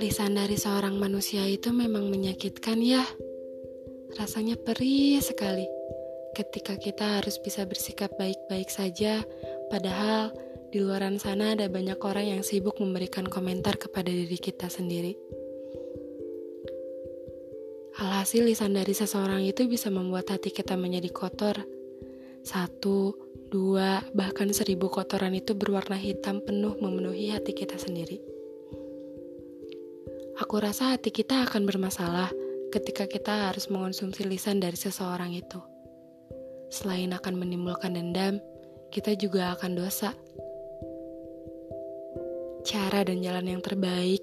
Lisan dari seorang manusia itu memang menyakitkan ya. Rasanya perih sekali ketika kita harus bisa bersikap baik-baik saja, padahal di luaran sana ada banyak orang yang sibuk memberikan komentar kepada diri kita sendiri. Alhasil lisan dari seseorang itu bisa membuat hati kita menjadi kotor. Satu, dua, bahkan seribu kotoran itu berwarna hitam penuh memenuhi hati kita sendiri. Aku rasa hati kita akan bermasalah ketika kita harus mengonsumsi lisan dari seseorang itu. Selain akan menimbulkan dendam, kita juga akan dosa. Cara dan jalan yang terbaik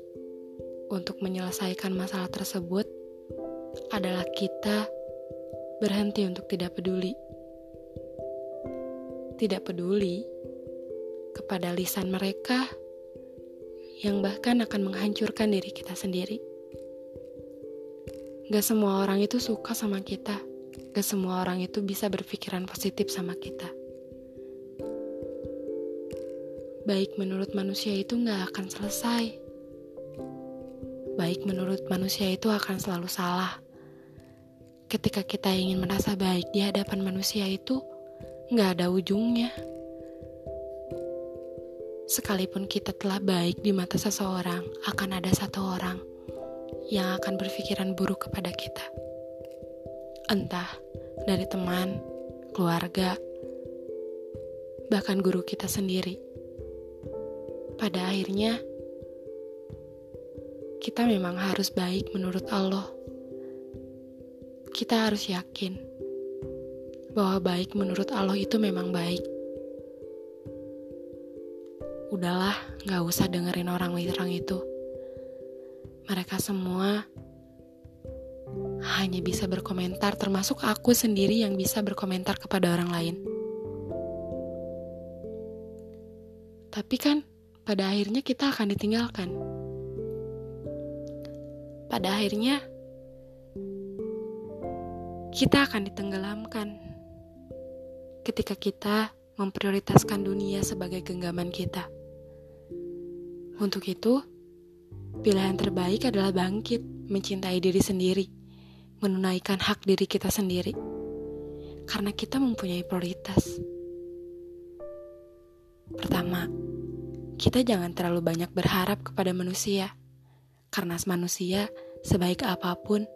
untuk menyelesaikan masalah tersebut adalah kita berhenti untuk tidak peduli. Tidak peduli kepada lisan mereka yang bahkan akan menghancurkan diri kita sendiri. Gak semua orang itu suka sama kita. Gak semua orang itu bisa berpikiran positif sama kita. Baik menurut manusia itu gak akan selesai. Baik menurut manusia itu akan selalu salah. Ketika kita ingin merasa baik di hadapan manusia itu, gak ada ujungnya. Sekalipun kita telah baik di mata seseorang, akan ada satu orang yang akan berpikiran buruk kepada kita. Entah dari teman, keluarga, bahkan guru kita sendiri. Pada akhirnya, kita memang harus baik menurut Allah. Kita harus yakin bahwa baik menurut Allah itu memang baik udahlah gak usah dengerin orang-orang itu. Mereka semua hanya bisa berkomentar, termasuk aku sendiri yang bisa berkomentar kepada orang lain. Tapi kan, pada akhirnya kita akan ditinggalkan. Pada akhirnya, kita akan ditenggelamkan ketika kita memprioritaskan dunia sebagai genggaman kita. Untuk itu, pilihan terbaik adalah bangkit, mencintai diri sendiri, menunaikan hak diri kita sendiri, karena kita mempunyai prioritas. Pertama, kita jangan terlalu banyak berharap kepada manusia, karena manusia sebaik apa pun,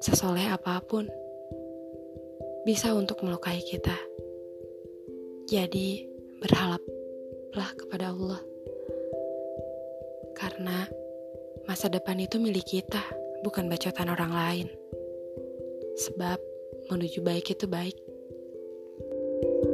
sesoleh apa pun, bisa untuk melukai kita. Jadi, berharaplah kepada Allah. Karena masa depan itu milik kita, bukan bacotan orang lain. Sebab menuju baik itu baik. thank you